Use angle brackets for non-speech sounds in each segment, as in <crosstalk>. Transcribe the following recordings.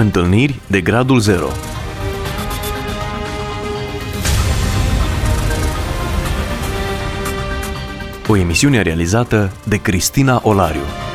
Întâlniri de gradul 0 O emisiune realizată de Cristina Olariu.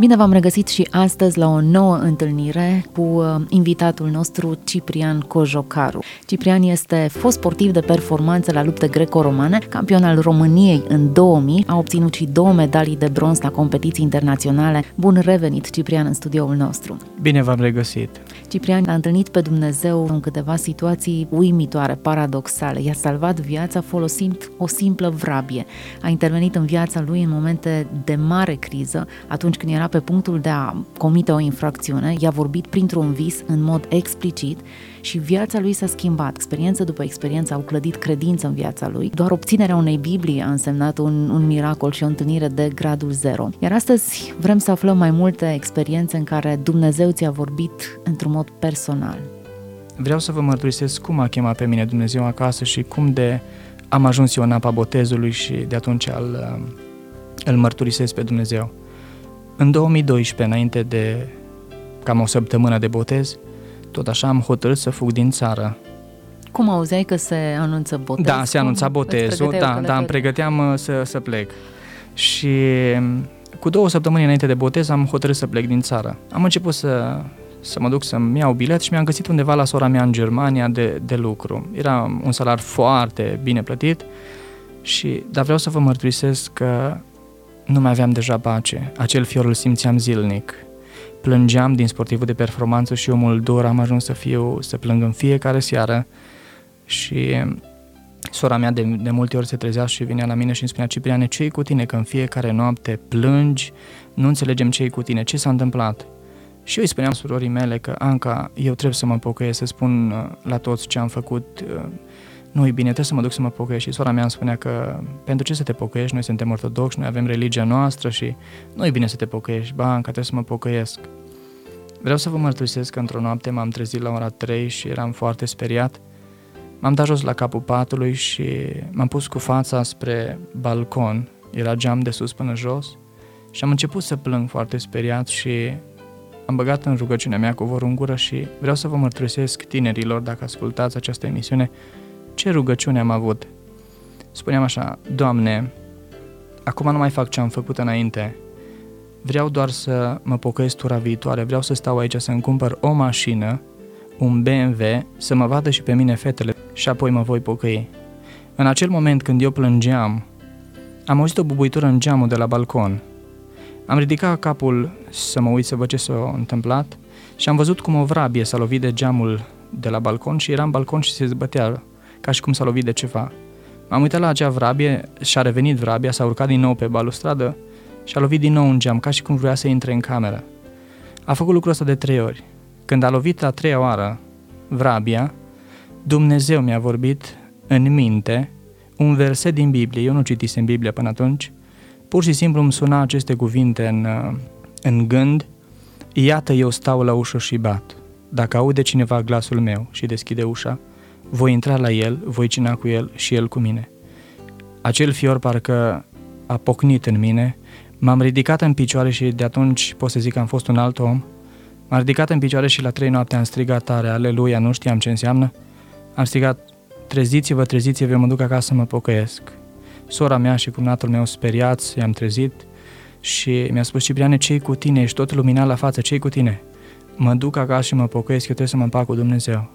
Bine v-am regăsit și astăzi la o nouă întâlnire cu uh, invitatul nostru Ciprian Cojocaru. Ciprian este fost sportiv de performanță la lupte greco-romane, campion al României în 2000, a obținut și două medalii de bronz la competiții internaționale. Bun revenit, Ciprian, în studioul nostru. Bine v-am regăsit. Ciprian a întâlnit pe Dumnezeu în câteva situații uimitoare, paradoxale. I-a salvat viața folosind o simplă vrabie. A intervenit în viața lui în momente de mare criză, atunci când era pe punctul de a comite o infracțiune, i-a vorbit printr-un vis în mod explicit și viața lui s-a schimbat. Experiență după experiență au clădit credință în viața lui. Doar obținerea unei Biblii a însemnat un, un miracol și o întâlnire de gradul zero. Iar astăzi vrem să aflăm mai multe experiențe în care Dumnezeu ți-a vorbit într-un mod personal. Vreau să vă mărturisesc cum a chemat pe mine Dumnezeu acasă și cum de am ajuns eu în apa botezului și de atunci îl, îl mărturisesc pe Dumnezeu. În 2012, înainte de cam o săptămână de botez, tot așa am hotărât să fug din țară. Cum auzeai că se anunță botez? Da, se anunța botezul, da, da, îmi pregăteam uh, să, să plec. Și um, cu două săptămâni înainte de botez am hotărât să plec din țară. Am început să, să mă duc să-mi iau bilet și mi-am găsit undeva la sora mea în Germania de, de lucru. Era un salar foarte bine plătit, și, dar vreau să vă mărturisesc că nu mai aveam deja pace. Acel fior îl simțeam zilnic. Plângeam din sportivul de performanță și omul dur am ajuns să fiu, să plâng în fiecare seară și sora mea de, de multe ori se trezea și vinea la mine și îmi spunea Cipriane, ce cu tine? Că în fiecare noapte plângi, nu înțelegem ce cu tine, ce s-a întâmplat? Și eu îi spuneam surorii mele că, Anca, eu trebuie să mă pocăiesc, să spun uh, la toți ce am făcut, uh, nu e bine, trebuie să mă duc să mă pocăiesc. Și sora mea îmi spunea că pentru ce să te pocăiești, noi suntem ortodoxi, noi avem religia noastră și nu e bine să te pocăiești, ba, încă trebuie să mă pocăiesc. Vreau să vă mărturisesc că într-o noapte m-am trezit la ora 3 și eram foarte speriat. M-am dat jos la capul patului și m-am pus cu fața spre balcon, era geam de sus până jos și am început să plâng foarte speriat și am băgat în rugăciunea mea cu vor în gură și vreau să vă mărturisesc tinerilor, dacă ascultați această emisiune, ce rugăciune am avut. Spuneam așa, Doamne, acum nu mai fac ce am făcut înainte, vreau doar să mă pocăiesc tura viitoare, vreau să stau aici să-mi cumpăr o mașină, un BMW, să mă vadă și pe mine fetele și apoi mă voi pocăi. În acel moment când eu plângeam, am auzit o bubuitură în geamul de la balcon. Am ridicat capul să mă uit să văd ce s-a întâmplat și am văzut cum o vrabie s-a lovit de geamul de la balcon și era în balcon și se zbătea ca și cum s-a lovit de ceva. M-am uitat la acea vrabie și a revenit vrabia, s-a urcat din nou pe balustradă și a lovit din nou un geam, ca și cum vrea să intre în cameră. A făcut lucrul ăsta de trei ori. Când a lovit a treia oară vrabia, Dumnezeu mi-a vorbit în minte un verset din Biblie, eu nu citisem Biblia până atunci, pur și simplu îmi suna aceste cuvinte în, în gând, iată eu stau la ușă și bat. Dacă aude cineva glasul meu și deschide ușa, voi intra la el, voi cina cu el și el cu mine. Acel fior parcă a pocnit în mine, m-am ridicat în picioare și de atunci pot să zic că am fost un alt om. M-am ridicat în picioare și la trei noapte am strigat tare, aleluia, nu știam ce înseamnă. Am strigat, treziți-vă, treziți-vă, mă duc acasă să mă pocăiesc. Sora mea și cumnatul meu speriați, i-am trezit și mi-a spus, Cipriane, ce cu tine? Ești tot luminat la față, ce cu tine? Mă duc acasă și mă pocăiesc, eu trebuie să mă împac cu Dumnezeu.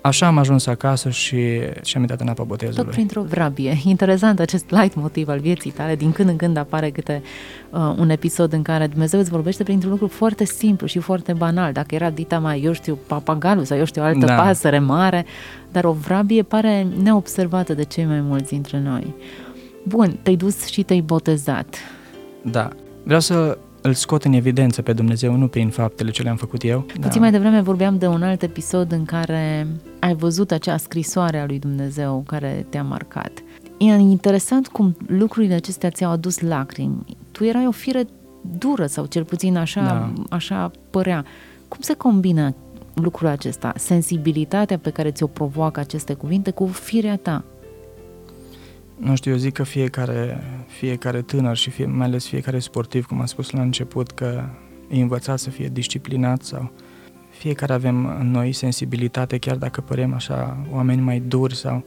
Așa am ajuns acasă și, și am intrat în apa botezului. Tot printr-o vrabie. Interesant acest light motiv al vieții tale. Din când în când apare câte uh, un episod în care Dumnezeu îți vorbește printr-un lucru foarte simplu și foarte banal. Dacă era dita mai, eu știu, papagalul sau eu știu, altă da. pasăre mare, dar o vrabie pare neobservată de cei mai mulți dintre noi. Bun, te-ai dus și te-ai botezat. Da. Vreau să îl scot în evidență pe Dumnezeu, nu prin faptele ce le-am făcut eu. Puțin da. mai devreme vorbeam de un alt episod în care ai văzut acea scrisoare a lui Dumnezeu care te-a marcat. E interesant cum lucrurile acestea ți-au adus lacrimi. Tu erai o fire dură sau cel puțin așa, da. așa părea. Cum se combină lucrul acesta, sensibilitatea pe care ți-o provoacă aceste cuvinte cu firea ta? Nu știu, eu zic că fiecare, fiecare tânăr și fie, mai ales fiecare sportiv, cum am spus la început, că e învățat să fie disciplinat sau fiecare avem în noi sensibilitate, chiar dacă părem așa oameni mai duri sau...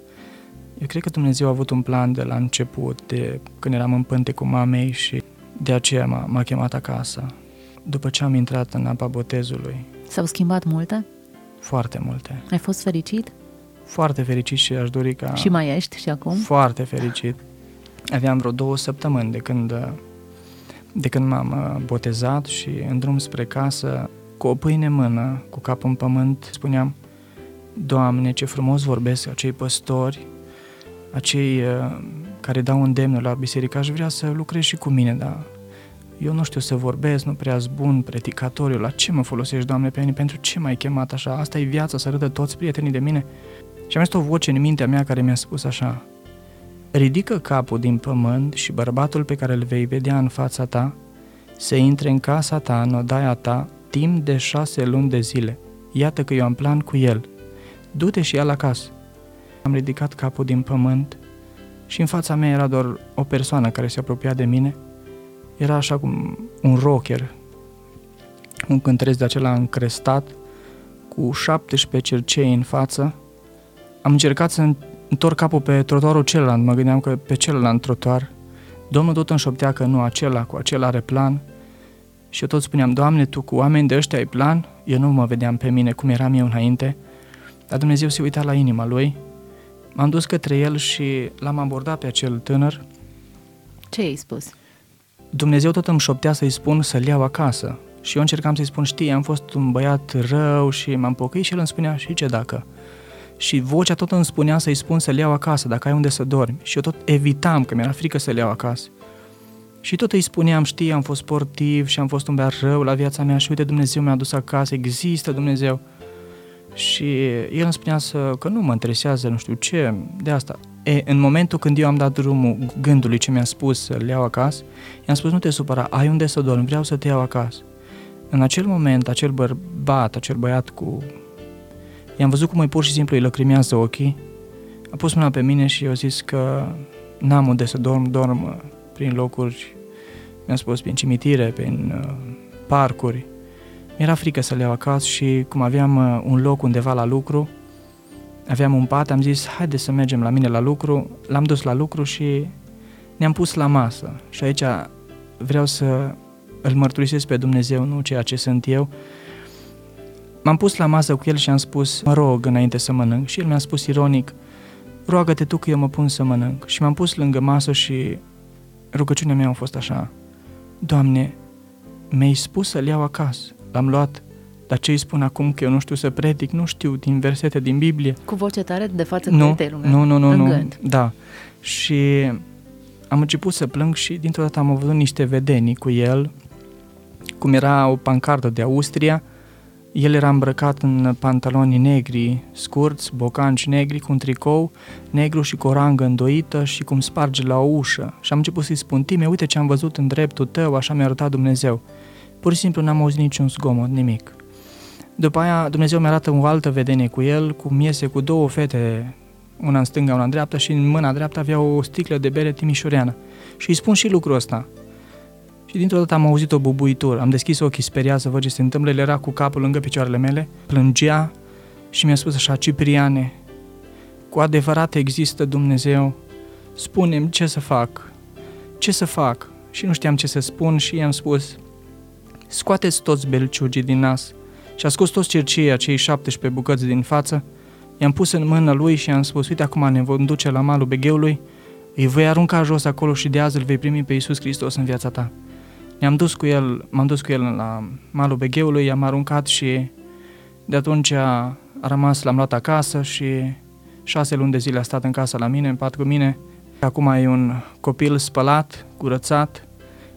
Eu cred că Dumnezeu a avut un plan de la început, de când eram în pânte cu mamei și de aceea m-a, m-a chemat acasă. După ce am intrat în apa botezului. S-au schimbat multe? Foarte multe. Ai fost fericit? Foarte fericit și aș dori ca... Și mai ești și acum? Foarte fericit. Aveam vreo două săptămâni de când, de când m-am uh, botezat și în drum spre casă, cu o pâine în mână, cu capul în pământ, spuneam, Doamne, ce frumos vorbesc acei păstori, acei uh, care dau îndemnul la biserică, aș vrea să lucrez și cu mine, dar eu nu știu să vorbesc, nu prea bun, predicatoriu, la ce mă folosești, Doamne, pe mine, pentru ce m-ai chemat așa, asta e viața, să râdă toți prietenii de mine. Și am o voce în mintea mea care mi-a spus așa, ridică capul din pământ și bărbatul pe care îl vei vedea în fața ta, să intre în casa ta, în odaia ta, timp de șase luni de zile. Iată că eu am plan cu el. Du-te și el acasă. Am ridicat capul din pământ și în fața mea era doar o persoană care se apropia de mine. Era așa cum un rocker, un cântăresc de acela încrestat, cu 17 cercei în față. Am încercat să întorc capul pe trotuarul celălalt, mă gândeam că pe celălalt trotuar. Domnul tot îmi șoptea că nu, acela cu acela are plan. Și eu tot spuneam, Doamne, Tu cu oameni de ăștia ai plan? Eu nu mă vedeam pe mine cum eram eu înainte, dar Dumnezeu se uita la inima lui M-am dus către el și l-am abordat pe acel tânăr. Ce ai spus? Dumnezeu tot îmi șoptea să-i spun să-l iau acasă. Și eu încercam să-i spun, știi, am fost un băiat rău și m-am pocăit și el îmi spunea, și ce dacă? Și vocea tot îmi spunea să-i spun să-l iau acasă, dacă ai unde să dormi. Și eu tot evitam, că mi-era frică să-l iau acasă. Și tot îi spuneam, știi, am fost sportiv și am fost un băiat rău la viața mea și uite, Dumnezeu mi-a dus acasă, există Dumnezeu. Și el îmi spunea să, că nu mă interesează, nu știu ce, de asta. E, în momentul când eu am dat drumul gândului ce mi-a spus să-l iau acasă, i-am spus, nu te supăra, ai unde să dormi, vreau să te iau acasă. În acel moment, acel bărbat, acel băiat cu... I-am văzut cum îi pur și simplu îi lăcrimează ochii, a pus mâna pe mine și eu zis că n-am unde să dorm, dorm prin locuri, mi-a spus, prin cimitire, prin uh, parcuri, mi-era frică să le iau acasă și cum aveam uh, un loc undeva la lucru, aveam un pat, am zis, haide să mergem la mine la lucru, l-am dus la lucru și ne-am pus la masă. Și aici vreau să îl mărturisesc pe Dumnezeu, nu ceea ce sunt eu. M-am pus la masă cu el și am spus, mă rog înainte să mănânc. Și el mi-a spus ironic, roagă-te tu că eu mă pun să mănânc. Și m-am pus lângă masă și rugăciunea mea a fost așa, Doamne, mi-ai spus să-l iau acasă l-am luat. Dar ce îi spun acum că eu nu știu să predic, nu știu din versete din Biblie. Cu voce tare de față nu, de lumea. Nu, nu, nu, nu. Gând. Da. Și am început să plâng și dintr-o dată am avut niște vedenii cu el, cum era o pancardă de Austria, el era îmbrăcat în pantaloni negri, scurți, bocanci negri, cu un tricou negru și cu o rangă îndoită și cum sparge la o ușă. Și am început să-i spun, Time, uite ce am văzut în dreptul tău, așa mi-a arătat Dumnezeu. Pur și simplu n-am auzit niciun zgomot, nimic. După aia Dumnezeu mi arată o altă vedenie cu el, cum iese cu două fete, una în stânga, una în dreapta și în mâna dreaptă avea o sticlă de bere timișoreană. Și îi spun și lucrul ăsta. Și dintr-o dată am auzit o bubuitură, am deschis ochii speriat să văd ce se întâmplă, el era cu capul lângă picioarele mele, plângea și mi-a spus așa, Cipriane, cu adevărat există Dumnezeu, spune ce să fac, ce să fac? Și nu știam ce să spun și i-am spus, Scoateți toți belciugii din nas. Și a scos toți cercii acei 17 bucăți din față, i-am pus în mână lui și i-am spus, uite acum ne vom duce la malul begheului, îi voi arunca jos acolo și de azi îl vei primi pe Iisus Hristos în viața ta. Ne-am dus cu el, m-am dus cu el la malul begheului, i-am aruncat și de atunci a rămas, l-am luat acasă și șase luni de zile a stat în casă la mine, în pat cu mine. Acum e un copil spălat, curățat,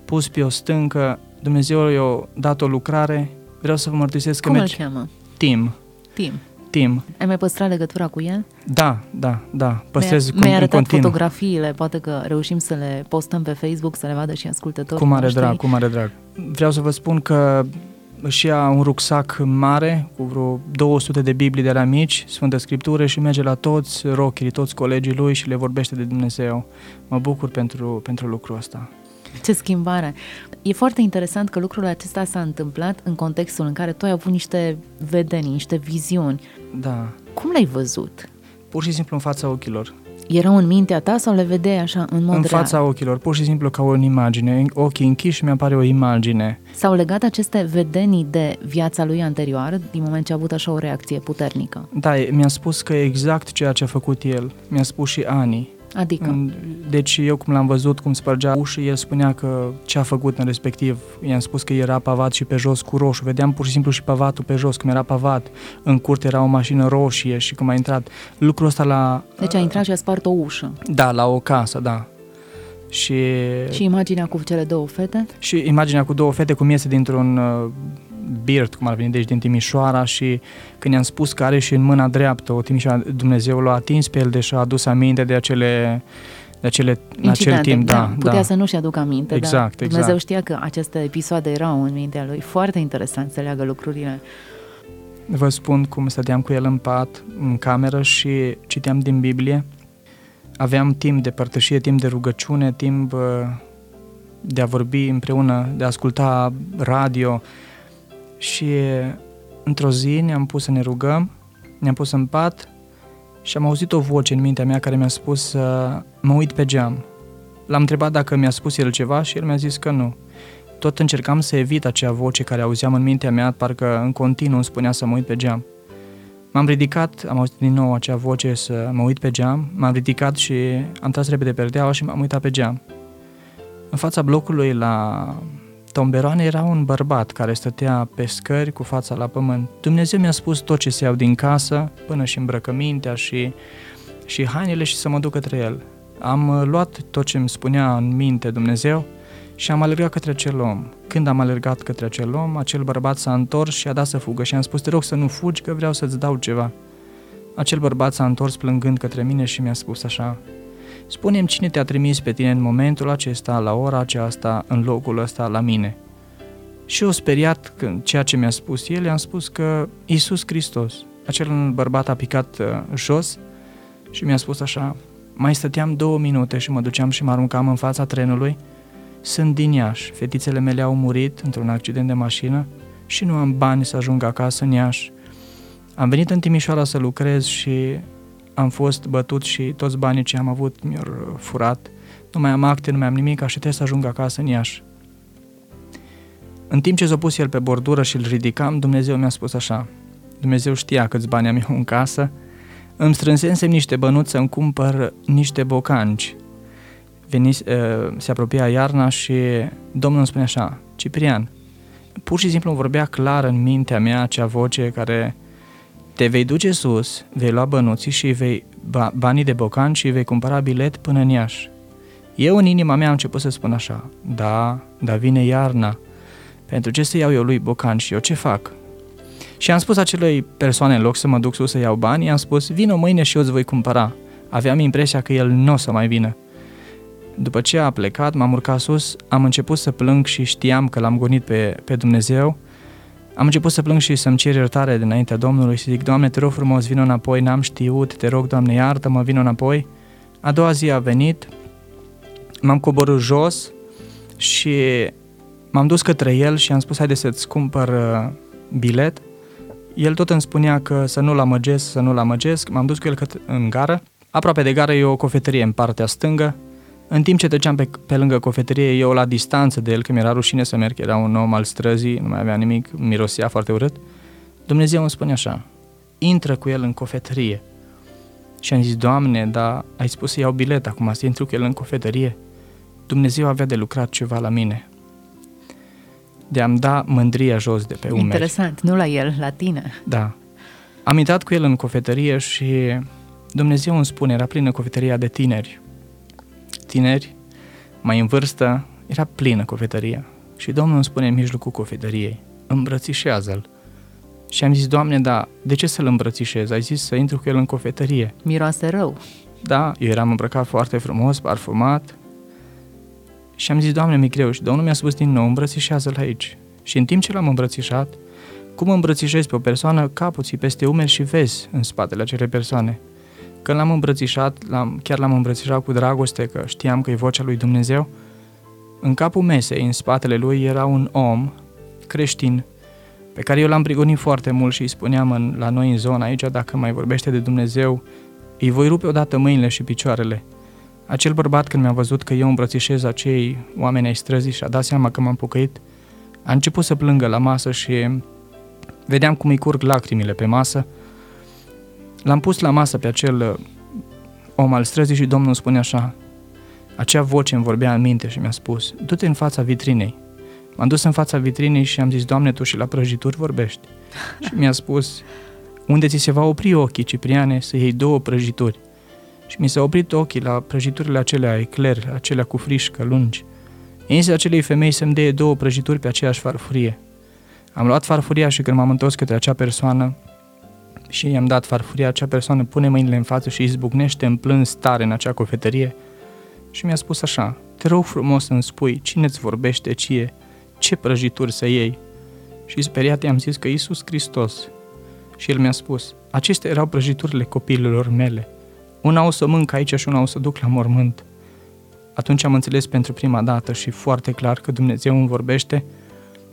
pus pe o stâncă, Dumnezeu i-a dat o lucrare, vreau să vă mărturisesc că Cum merge. îl cheamă? Tim. Tim. Tim. Ai mai păstrat legătura cu el? Da, da, da, păstrez Mi-ai arătat continuu. fotografiile, poate că reușim să le postăm pe Facebook, să le vadă și ascultătorii Cu mare drag, cu mare drag. Vreau să vă spun că își ia un rucsac mare cu vreo 200 de Biblii de la mici, Sfântă Scriptură și merge la toți rocherii, toți colegii lui și le vorbește de Dumnezeu. Mă bucur pentru, pentru lucrul ăsta. Ce schimbare! E foarte interesant că lucrul acesta s-a întâmplat în contextul în care tu ai avut niște vedeni, niște viziuni. Da. Cum le-ai văzut? Pur și simplu în fața ochilor erau în mintea ta sau le vedeai așa în mod În fața real? ochilor, pur și simplu ca o imagine. Ochii închiși mi apare o imagine. S-au legat aceste vedenii de viața lui anterioară din moment ce a avut așa o reacție puternică? Da, mi-a spus că exact ceea ce a făcut el. Mi-a spus și Ani. Adică? Deci eu cum l-am văzut cum spărgea ușă, el spunea că ce a făcut în respectiv. I-am spus că era pavat și pe jos cu roșu. Vedeam pur și simplu și pavatul pe jos, cum era pavat. În curte era o mașină roșie și cum a intrat. Lucrul ăsta la... Deci a intrat și a spart o ușă. Da, la o casă, da. Și... Și imaginea cu cele două fete? Și imaginea cu două fete cum iese dintr-un uh, Birt, cum ar veni, deci din Timișoara și când i-am spus că are și în mâna dreaptă o Timișoara, Dumnezeu l-a atins pe el, deși a adus aminte de acele de acele, în acel timp, da. da putea da. să nu-și aducă aminte, exact, dar exact. Dumnezeu știa că aceste episoade erau în mintea lui. Foarte interesant să leagă lucrurile. Vă spun cum stăteam cu el în pat, în cameră și citeam din Biblie. Aveam timp de părtășie, timp de rugăciune, timp uh, de a vorbi împreună, de a asculta radio, și într-o zi ne-am pus să ne rugăm, ne-am pus în pat și am auzit o voce în mintea mea care mi-a spus să mă uit pe geam. L-am întrebat dacă mi-a spus el ceva și el mi-a zis că nu. Tot încercam să evit acea voce care auzeam în mintea mea, parcă în continuu îmi spunea să mă uit pe geam. M-am ridicat, am auzit din nou acea voce să mă uit pe geam, m-am ridicat și am tras repede perdeaua și m-am uitat pe geam. În fața blocului la Tomberoane era un bărbat care stătea pe scări cu fața la pământ. Dumnezeu mi-a spus tot ce se iau din casă, până și îmbrăcămintea și, și hainele și să mă duc către el. Am uh, luat tot ce îmi spunea în minte Dumnezeu și am alergat către acel om. Când am alergat către acel om, acel bărbat s-a întors și a dat să fugă și am spus, te rog să nu fugi că vreau să-ți dau ceva. Acel bărbat s-a întors plângând către mine și mi-a spus așa, Spune-mi cine te-a trimis pe tine în momentul acesta, la ora aceasta, în locul ăsta, la mine. Și eu speriat că ceea ce mi-a spus el, i-am spus că Iisus Hristos, acel bărbat a picat uh, jos și mi-a spus așa, mai stăteam două minute și mă duceam și mă aruncam în fața trenului, sunt din Iași, fetițele mele au murit într-un accident de mașină și nu am bani să ajung acasă în Iași. Am venit în Timișoara să lucrez și am fost bătut și toți banii ce am avut mi-au furat. Nu mai am acte, nu mai am nimic, așa trebuie să ajung acasă în Iași. În timp ce s-a pus el pe bordură și îl ridicam, Dumnezeu mi-a spus așa. Dumnezeu știa câți bani am eu în casă. Îmi strânsesem niște bănuți să-mi cumpăr niște bocanci. Veni, uh, se apropia iarna și Domnul îmi spune așa, Ciprian, pur și simplu îmi vorbea clar în mintea mea acea voce care te vei duce sus, vei lua bănuții și vei ba, banii de bocan și vei cumpăra bilet până în Iași. Eu în inima mea am început să spun așa, da, dar vine iarna, pentru ce să iau eu lui bocan și eu ce fac? Și am spus acelei persoane, în loc să mă duc sus să iau bani, am spus, vină mâine și eu îți voi cumpăra. Aveam impresia că el nu o să mai vină. După ce a plecat, m-am urcat sus, am început să plâng și știam că l-am gonit pe, pe Dumnezeu am început să plâng și să-mi cer iertare dinaintea Domnului și zic, Doamne, te rog frumos, vină înapoi, n-am știut, te rog, Doamne, iartă-mă, vină înapoi. A doua zi a venit, m-am coborât jos și m-am dus către el și am spus, haide să-ți cumpăr uh, bilet. El tot îmi spunea că să nu-l amăgesc, să nu-l amăgesc. M-am dus cu el în gară. Aproape de gară e o cofetărie în partea stângă. În timp ce treceam pe, pe lângă cofetărie, eu la distanță de el, că mi-era rușine să merg, era un om al străzii, nu mai avea nimic, mirosea foarte urât, Dumnezeu îmi spune așa, intră cu el în cofetărie. Și am zis, Doamne, dar ai spus să iau bilet acum, să intru cu el în cofetărie. Dumnezeu avea de lucrat ceva la mine. De a-mi da mândria jos de pe umeri. Interesant, nu la el, la tine. Da. Am intrat cu el în cofetărie și Dumnezeu îmi spune, era plină cofetăria de tineri, tineri, mai în vârstă, era plină cofetăria. Și Domnul îmi spune în mijlocul cofetăriei, îmbrățișează-l. Și am zis, Doamne, dar de ce să-l îmbrățișez? Ai zis să intru cu el în cofetărie. Miroase rău. Da, eu eram îmbrăcat foarte frumos, parfumat. Și am zis, Doamne, mi greu. Și Domnul mi-a spus din nou, îmbrățișează-l aici. Și în timp ce l-am îmbrățișat, cum îmbrățișezi pe o persoană, capul ții peste umeri și vezi în spatele acelei persoane. Când l-am îmbrățișat, l-am, chiar l-am îmbrățișat cu dragoste, că știam că e vocea lui Dumnezeu, în capul mesei, în spatele lui, era un om creștin pe care eu l-am prigonit foarte mult și îi spuneam în, la noi în zona aici, dacă mai vorbește de Dumnezeu, îi voi rupe odată mâinile și picioarele. Acel bărbat, când mi-a văzut că eu îmbrățișez acei oameni ai străzii și a dat seama că m-am pocăit, a început să plângă la masă și vedeam cum îi curg lacrimile pe masă. L-am pus la masă pe acel uh, om al străzii și Domnul spune așa, acea voce îmi vorbea în minte și mi-a spus, du-te în fața vitrinei. M-am dus în fața vitrinei și am zis, Doamne, Tu și la prăjituri vorbești. <laughs> și mi-a spus, unde ți se va opri ochii, Cipriane, să iei două prăjituri. Și mi s-au oprit ochii la prăjiturile acelea ecler, acelea cu frișcă, lungi. Însă acelei femei să-mi dea două prăjituri pe aceeași farfurie. Am luat farfuria și când m-am întors către acea persoană și i-am dat farfuria, acea persoană pune mâinile în față și izbucnește în plâns tare în acea cofetărie și mi-a spus așa, te rog frumos să-mi spui cine îți vorbește ție, ce prăjituri să iei. Și speriat i-am zis că Iisus Hristos. Și el mi-a spus, acestea erau prăjiturile copililor mele. Una o să mânc aici și una o să duc la mormânt. Atunci am înțeles pentru prima dată și foarte clar că Dumnezeu îmi vorbește.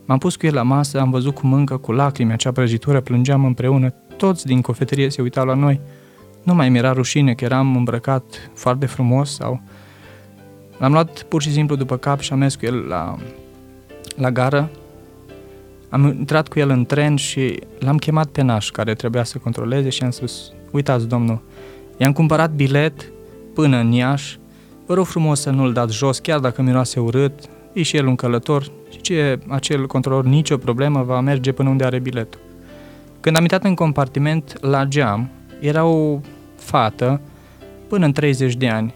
M-am pus cu el la masă, am văzut cum mâncă cu lacrimi acea prăjitură, plângeam împreună, toți din cofetărie se uitau la noi. Nu mai mi-era rușine că eram îmbrăcat foarte frumos sau... L-am luat pur și simplu după cap și am mers cu el la, la gară. Am intrat cu el în tren și l-am chemat pe naș care trebuia să controleze și am spus, uitați domnul, i-am cumpărat bilet până în Iași, vă rog frumos să nu-l dați jos, chiar dacă miroase urât, e și el un călător și ce acel controlor, nicio problemă, va merge până unde are biletul. Când am intrat în compartiment, la geam, era o fată până în 30 de ani.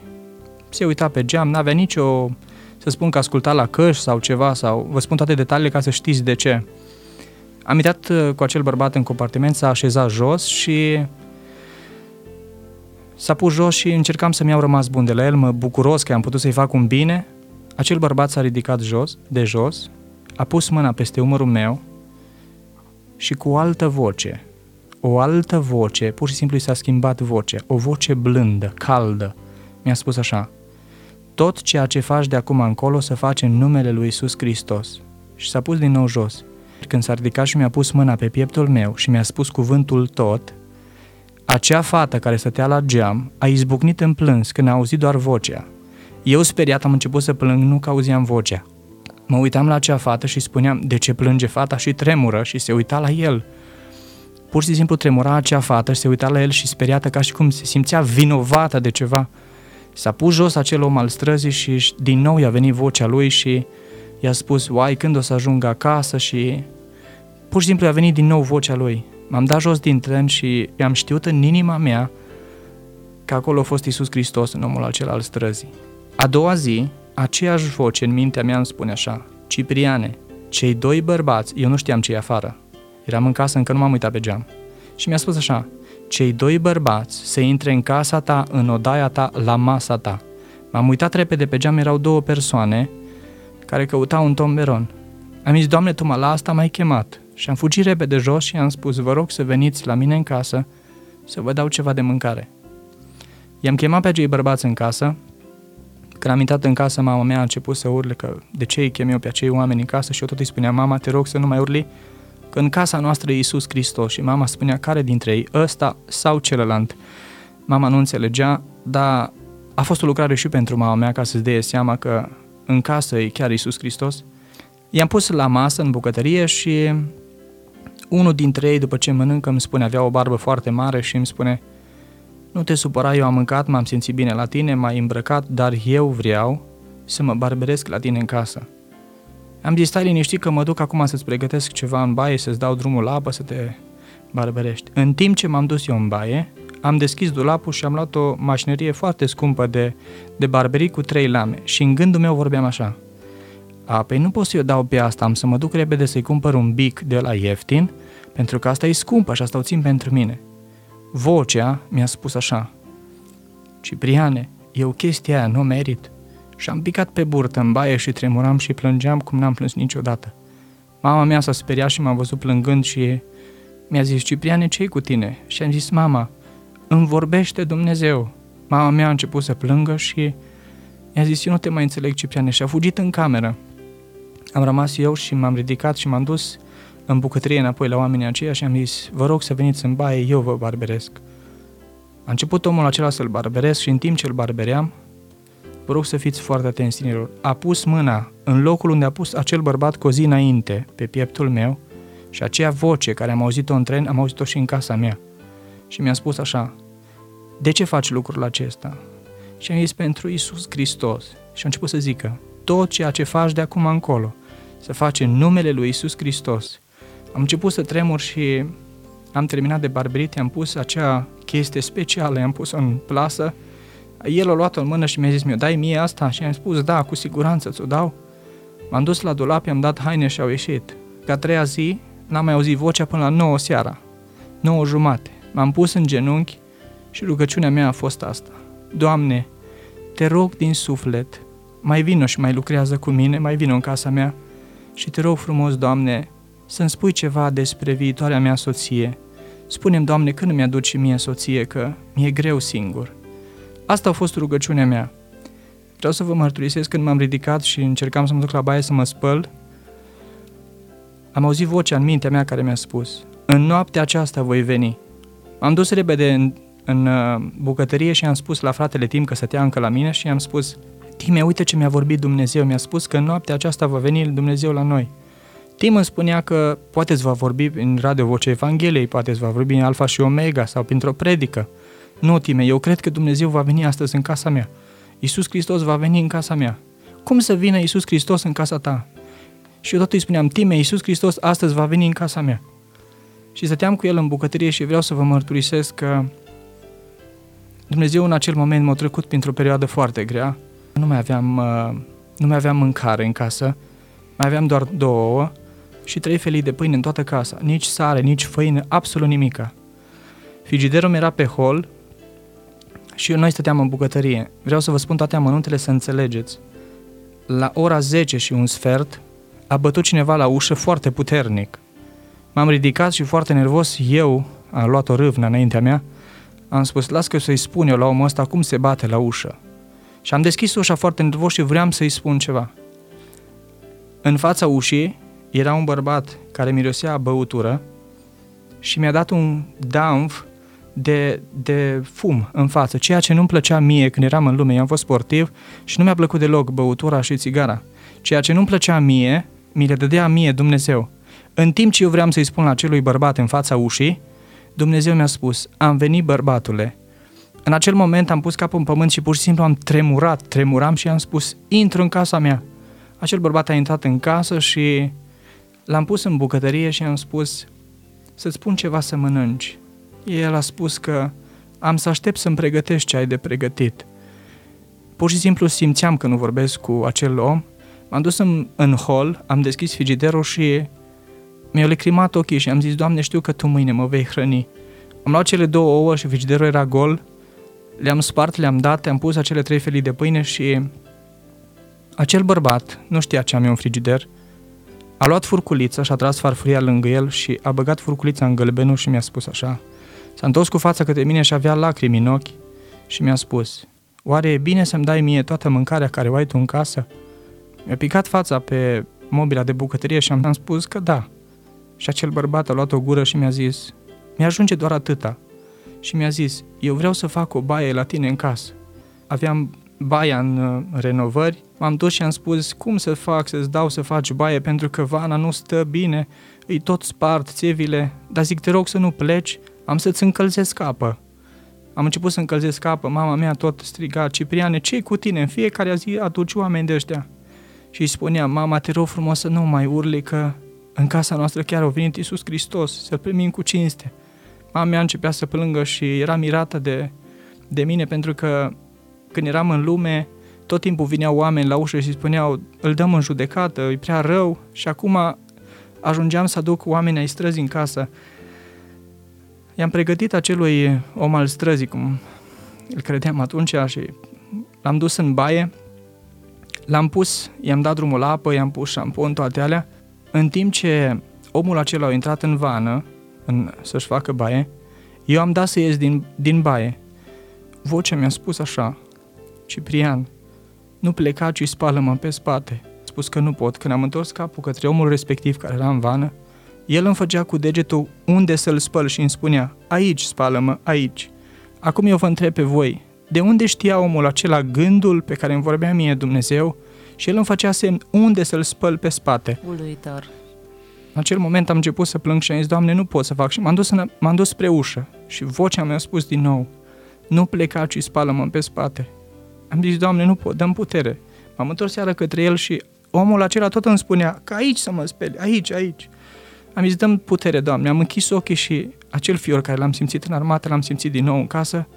Se uita pe geam, n-avea nicio, să spun că asculta la căști sau ceva, sau vă spun toate detaliile ca să știți de ce. Am intrat uh, cu acel bărbat în compartiment, s-a așezat jos și s-a pus jos și încercam să-mi iau rămas bun de la el, mă bucuros că am putut să-i fac un bine. Acel bărbat s-a ridicat jos, de jos, a pus mâna peste umărul meu și cu o altă voce, o altă voce, pur și simplu i s-a schimbat voce, o voce blândă, caldă, mi-a spus așa, tot ceea ce faci de acum încolo să faci în numele lui Isus Hristos. Și s-a pus din nou jos. Când s-a ridicat și mi-a pus mâna pe pieptul meu și mi-a spus cuvântul tot, acea fată care stătea la geam a izbucnit în plâns când a auzit doar vocea. Eu speriat am început să plâng, nu că auzeam vocea. Mă uitam la acea fată și spuneam, de ce plânge fata și tremură și se uita la el. Pur și simplu tremura acea fată și se uita la el și speriată ca și cum se simțea vinovată de ceva. S-a pus jos acel om al străzii și din nou i-a venit vocea lui și i-a spus, uai, când o să ajung acasă și pur și simplu i-a venit din nou vocea lui. M-am dat jos din tren și am știut în inima mea că acolo a fost Isus Hristos în omul acela al străzii. A doua zi, aceeași voce în mintea mea îmi spune așa, Cipriane, cei doi bărbați, eu nu știam ce e afară, eram în casă, încă nu m-am uitat pe geam, și mi-a spus așa, cei doi bărbați să intre în casa ta, în odaia ta, la masa ta. M-am uitat repede pe geam, erau două persoane care căutau un tomberon. Am zis, Doamne, Tu mă la asta m-ai chemat. Și am fugit repede jos și am spus, vă rog să veniți la mine în casă să vă dau ceva de mâncare. I-am chemat pe acei bărbați în casă. Când am intrat în casă, mama mea a început să urle că de ce îi chem eu pe acei oameni în casă și eu tot îi spuneam, mama, te rog să nu mai urli, că în casa noastră e Iisus Hristos și mama spunea care dintre ei, ăsta sau celălalt. Mama nu înțelegea, dar a fost o lucrare și pentru mama mea ca să-ți dea seama că în casă e chiar Iisus Hristos. I-am pus la masă în bucătărie și unul dintre ei, după ce mănâncă, îmi spune, avea o barbă foarte mare și îmi spune, nu te supăra, eu am mâncat, m-am simțit bine la tine, m-ai îmbrăcat, dar eu vreau să mă barberesc la tine în casă. Am zis, stai liniștit că mă duc acum să-ți pregătesc ceva în baie, să-ți dau drumul la apă, să te barberești. În timp ce m-am dus eu în baie, am deschis dulapul și am luat o mașinărie foarte scumpă de, de barberii cu trei lame și în gândul meu vorbeam așa. A, păi nu pot să eu dau pe asta, am să mă duc repede să-i cumpăr un bic de la ieftin, pentru că asta e scumpă și asta o țin pentru mine. Vocea mi-a spus așa. Cipriane, eu chestia aia nu merit. Și am picat pe burtă în baie și tremuram și plângeam cum n-am plâns niciodată. Mama mea s-a speriat și m-a văzut plângând și mi-a zis, Cipriane, ce cu tine? Și am zis, mama, îmi vorbește Dumnezeu. Mama mea a început să plângă și mi-a zis, eu nu te mai înțeleg, Cipriane, și a fugit în cameră. Am rămas eu și m-am ridicat și m-am dus în bucătărie înapoi la oamenii aceia și am zis, vă rog să veniți în baie, eu vă barberesc. A început omul acela să-l barberesc și în timp ce îl barbeream, vă rog să fiți foarte atenți, tinerilor, a pus mâna în locul unde a pus acel bărbat cu o zi înainte, pe pieptul meu, și aceea voce care am auzit-o în tren, am auzit-o și în casa mea. Și mi-a spus așa, de ce faci lucrul acesta? Și am zis, pentru Isus Hristos. Și a început să zică, tot ceea ce faci de acum încolo, să faci în numele lui Isus Hristos. Am început să tremur și am terminat de barberit, am pus acea chestie specială, am pus în plasă. El a luat-o în mână și mi-a zis, mi dai mie asta? Și am spus, da, cu siguranță ți-o dau. M-am dus la dulap, i-am dat haine și au ieșit. Ca treia zi, n-am mai auzit vocea până la 9 seara, 9 jumate. M-am pus în genunchi și rugăciunea mea a fost asta. Doamne, te rog din suflet, mai vină și mai lucrează cu mine, mai vină în casa mea și te rog frumos, Doamne, să-mi spui ceva despre viitoarea mea soție. Spune-mi, Doamne, când mi aduci mie soție, că mi-e greu singur. Asta a fost rugăciunea mea. Vreau să vă mărturisesc când m-am ridicat și încercam să mă duc la baie să mă spăl, am auzit vocea în mintea mea care mi-a spus, în noaptea aceasta voi veni. am dus repede în, în uh, bucătărie și am spus la fratele Tim că stătea încă la mine și am spus, Time, uite ce mi-a vorbit Dumnezeu, mi-a spus că în noaptea aceasta va veni Dumnezeu la noi. Tim îmi spunea că poate îți va vorbi în radio Vocea Evangheliei, poate îți va vorbi în Alfa și Omega sau printr-o predică. Nu, Time, eu cred că Dumnezeu va veni astăzi în casa mea. Iisus Hristos va veni în casa mea. Cum să vină Iisus Hristos în casa ta? Și eu tot îi spuneam, Time, Iisus Hristos astăzi va veni în casa mea. Și stăteam cu el în bucătărie și vreau să vă mărturisesc că Dumnezeu în acel moment m-a trecut printr-o perioadă foarte grea. Nu mai aveam, uh, nu mai aveam mâncare în casă, mai aveam doar două ouă și trei felii de pâine în toată casa. Nici sare, nici făină, absolut nimica. Frigiderul era pe hol și noi stăteam în bucătărie. Vreau să vă spun toate amănuntele să înțelegeți. La ora 10 și un sfert, a bătut cineva la ușă foarte puternic. M-am ridicat și foarte nervos, eu, am luat o râvnă înaintea mea, am spus, las că să-i spun eu la omul ăsta cum se bate la ușă. Și am deschis ușa foarte nervos și vreau să-i spun ceva. În fața ușii era un bărbat care mirosea băutură și mi-a dat un damf de, de fum în față, ceea ce nu-mi plăcea mie când eram în lume. Eu am fost sportiv și nu mi-a plăcut deloc băutura și țigara. Ceea ce nu-mi plăcea mie, mi le dădea mie Dumnezeu. În timp ce eu vreau să-i spun la acelui bărbat în fața ușii, Dumnezeu mi-a spus, am venit bărbatule. În acel moment am pus capul în pământ și pur și simplu am tremurat, tremuram și am spus, intru în casa mea. Acel bărbat a intrat în casă și l-am pus în bucătărie și am spus, să-ți spun ceva să mănânci. El a spus că am să aștept să-mi pregătești ce ai de pregătit. Pur și simplu simțeam că nu vorbesc cu acel om M-am dus în, în hall, am deschis frigiderul și mi-au lecrimat ochii și am zis, Doamne, știu că Tu mâine mă vei hrăni. Am luat cele două ouă și frigiderul era gol, le-am spart, le-am dat, am pus acele trei felii de pâine și acel bărbat, nu știa ce am eu în frigider, a luat furculița și a tras farfuria lângă el și a băgat furculița în gălbenul și mi-a spus așa. S-a întors cu fața către mine și avea lacrimi în ochi și mi-a spus, Oare e bine să-mi dai mie toată mâncarea care o ai tu în casă? Mi-a picat fața pe mobila de bucătărie și am spus că da. Și acel bărbat a luat o gură și mi-a zis, mi-ajunge doar atâta. Și mi-a zis, eu vreau să fac o baie la tine în casă. Aveam baia în uh, renovări, m-am dus și am spus cum să fac să-ți dau să faci baie pentru că vana nu stă bine, îi tot spart țevile, dar zic te rog să nu pleci, am să-ți încălzesc apă. Am început să încălzesc apă, mama mea tot striga, Cipriane, ce cu tine? În fiecare zi aduci oameni de ăștia și îi spunea, mama, te rog frumos să nu mai urli că în casa noastră chiar a venit Iisus Hristos, să-L primim cu cinste. Mama mea începea să plângă și era mirată de, de mine pentru că când eram în lume, tot timpul vineau oameni la ușă și spuneau, îl dăm în judecată, e prea rău și acum ajungeam să aduc oameni ai străzii în casă. I-am pregătit acelui om al străzii, cum îl credeam atunci și l-am dus în baie L-am pus, i-am dat drumul la apă, i-am pus șampon, toate alea în timp ce omul acela a intrat în vană în, să-și facă baie, eu am dat să ies din, din baie. Vocea mi-a spus așa, Ciprian, nu pleca, ci spală-mă pe spate. A spus că nu pot. Când am întors capul către omul respectiv care era în vană, el îmi făcea cu degetul unde să-l spăl și îmi spunea, aici spală-mă, aici. Acum eu vă întreb pe voi, de unde știa omul acela gândul pe care îmi vorbea mie Dumnezeu și el îmi făcea semn unde să-l spăl pe spate. Uluitor. În acel moment am început să plâng și am zis, Doamne, nu pot să fac. Și m-am dus, în, m-am dus spre ușă și vocea mi-a spus din nou, nu pleca, ci spală-mă pe spate. Am zis, Doamne, nu pot, dăm putere. M-am întors seara către el și omul acela tot îmi spunea că aici să mă speli, aici, aici. Am zis, dăm putere, Doamne. Am închis ochii și acel fior care l-am simțit în armată, l-am simțit din nou în casă.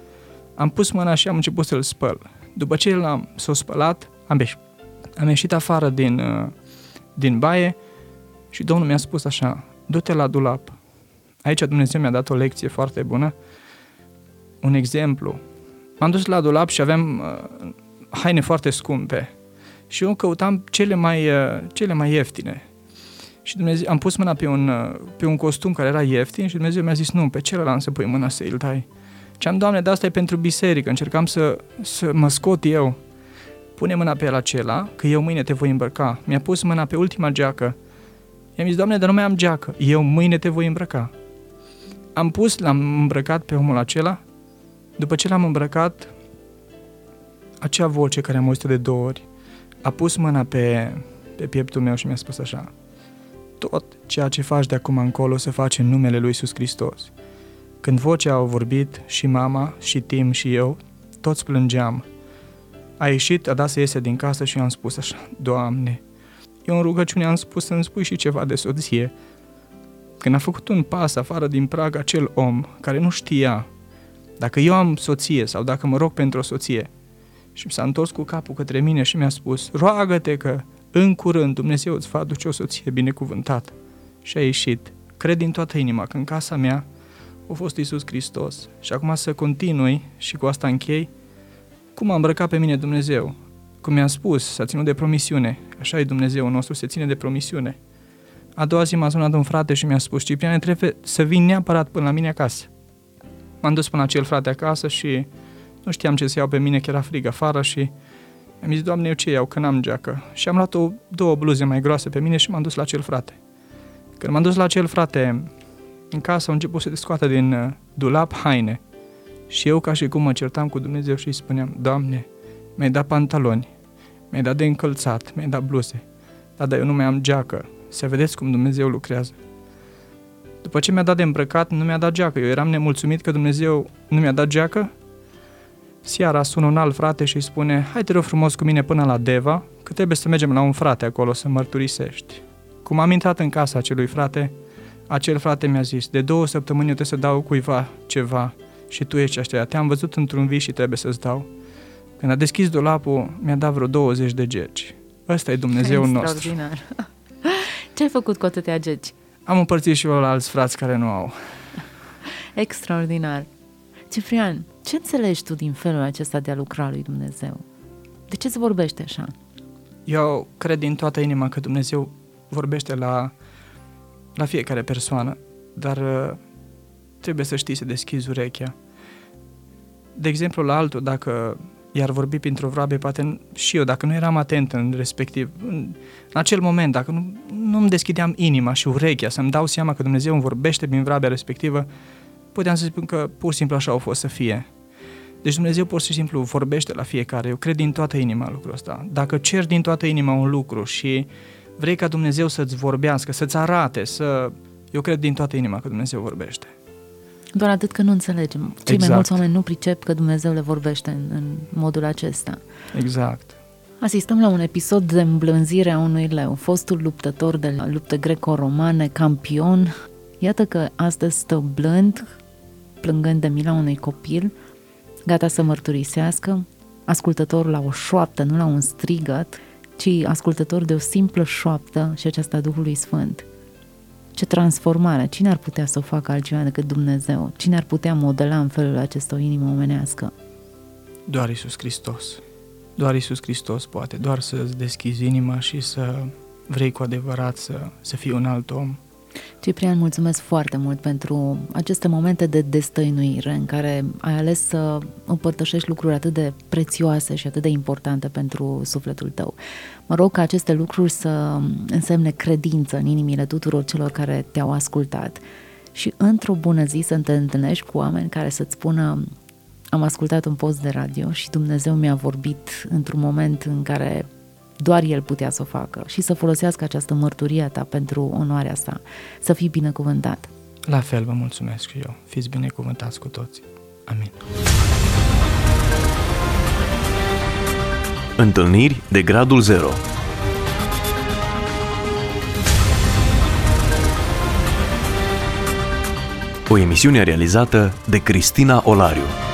Am pus mâna și am început să-l spăl. După ce l-am s-o spălat, am ieșit, am ieșit afară din, uh, din baie și Domnul mi-a spus așa, du-te la dulap. Aici Dumnezeu mi-a dat o lecție foarte bună, un exemplu. M-am dus la dulap și aveam uh, haine foarte scumpe și eu căutam cele mai, uh, cele mai ieftine. Și Dumnezeu, am pus mâna pe un, uh, pe un costum care era ieftin și Dumnezeu mi-a zis, nu, pe celălalt să pui mâna să îl dai. Și am, Doamne, de asta e pentru biserică, încercam să, să mă scot eu. Pune mâna pe el acela, că eu mâine te voi îmbrăca. Mi-a pus mâna pe ultima geacă. I-am zis, Doamne, dar nu mai am geacă. Eu mâine te voi îmbrăca. Am pus, l-am îmbrăcat pe omul acela. După ce l-am îmbrăcat, acea voce care am auzit de două ori a pus mâna pe, pe pieptul meu și mi-a spus așa, tot ceea ce faci de acum încolo să faci în numele Lui Iisus Hristos. Când vocea au vorbit, și mama, și Tim, și eu, toți plângeam. A ieșit, a dat să iese din casă și i-am spus așa, Doamne, eu în rugăciune am spus să-mi spui și ceva de soție. Când a făcut un pas afară din prag acel om care nu știa dacă eu am soție sau dacă mă rog pentru o soție, și s-a întors cu capul către mine și mi-a spus, roagă-te că în curând Dumnezeu îți va aduce o soție binecuvântată. Și a ieșit. Cred din toată inima că în casa mea a fost Isus Hristos. Și acum să continui și cu asta închei, cum a îmbrăcat pe mine Dumnezeu. Cum mi-a spus, s-a ținut de promisiune. Așa e Dumnezeu nostru, se ține de promisiune. A doua zi m-a sunat un frate și mi-a spus, Cipriane, trebuie să vin neapărat până la mine acasă. M-am dus până la acel frate acasă și nu știam ce să iau pe mine, că era frig afară și am zis, Doamne, eu ce iau, că n-am geacă. Și am luat o, două bluze mai groase pe mine și m-am dus la acel frate. Când m-am dus la acel frate, în casă au început să scoată din uh, dulap haine. Și eu ca și cum mă certam cu Dumnezeu și îi spuneam, Doamne, mi-ai dat pantaloni, mi-ai dat de încălțat, mi-ai dat bluze, dar, dar eu nu mai am geacă. Să vedeți cum Dumnezeu lucrează. După ce mi-a dat de îmbrăcat, nu mi-a dat geacă. Eu eram nemulțumit că Dumnezeu nu mi-a dat geacă Seara sună un alt frate și îi spune, hai te rog frumos cu mine până la Deva, că trebuie să mergem la un frate acolo să mărturisești. Cum am intrat în casa acelui frate, acel frate mi-a zis, de două săptămâni eu trebuie să dau cuiva ceva și tu ești așa, te-am văzut într-un vis și trebuie să-ți dau. Când a deschis dulapul, mi-a dat vreo 20 de geci. Ăsta e Dumnezeu nostru. <laughs> Ce ai făcut cu atâtea geci? Am împărțit și eu la alți frați care nu au. <laughs> Extraordinar. Ciprian, ce înțelegi tu din felul acesta de a lucra lui Dumnezeu? De ce se vorbește așa? Eu cred din toată inima că Dumnezeu vorbește la, la fiecare persoană, dar uh, trebuie să știi să deschizi urechea. De exemplu, la altul, dacă i-ar vorbi printr-o vrabie, poate și eu, dacă nu eram atent în respectiv, în, în acel moment, dacă nu, nu îmi deschideam inima și urechea să-mi dau seama că Dumnezeu îmi vorbește prin vrabia respectivă, puteam să spun că pur și simplu așa au fost să fie. Deci Dumnezeu pur și simplu vorbește la fiecare. Eu cred din toată inima lucrul ăsta. Dacă ceri din toată inima un lucru și vrei ca Dumnezeu să-ți vorbească, să-ți arate, să... Eu cred din toată inima că Dumnezeu vorbește. Doar atât că nu înțelegem. Cei exact. mai mulți oameni nu pricep că Dumnezeu le vorbește în, în modul acesta. Exact. Asistăm la un episod de îmblânzire a unui leu, fostul luptător de la lupte greco-romane, campion. Iată că astăzi stă blând, plângând de mila unui copil, gata să mărturisească, ascultător la o șoaptă, nu la un strigăt, ci ascultător de o simplă șoaptă și aceasta Duhului Sfânt. Ce transformare! Cine ar putea să o facă altcineva decât Dumnezeu? Cine ar putea modela în felul acesta o inimă omenească? Doar Isus Hristos. Doar Isus Hristos poate, doar să-ți deschizi inima și să vrei cu adevărat să, să fii un alt om. Ciprian, mulțumesc foarte mult pentru aceste momente de destăinuire în care ai ales să împărtășești lucruri atât de prețioase și atât de importante pentru sufletul tău. Mă rog ca aceste lucruri să însemne credință în inimile tuturor celor care te-au ascultat și într-o bună zi să te întâlnești cu oameni care să-ți spună am ascultat un post de radio și Dumnezeu mi-a vorbit într-un moment în care doar El putea să o facă și să folosească această mărturie a ta pentru onoarea sa. Să fii binecuvântat. La fel vă mulțumesc și eu. Fiți binecuvântați cu toți. Amin. Întâlniri de gradul 0 O emisiune realizată de Cristina Olariu.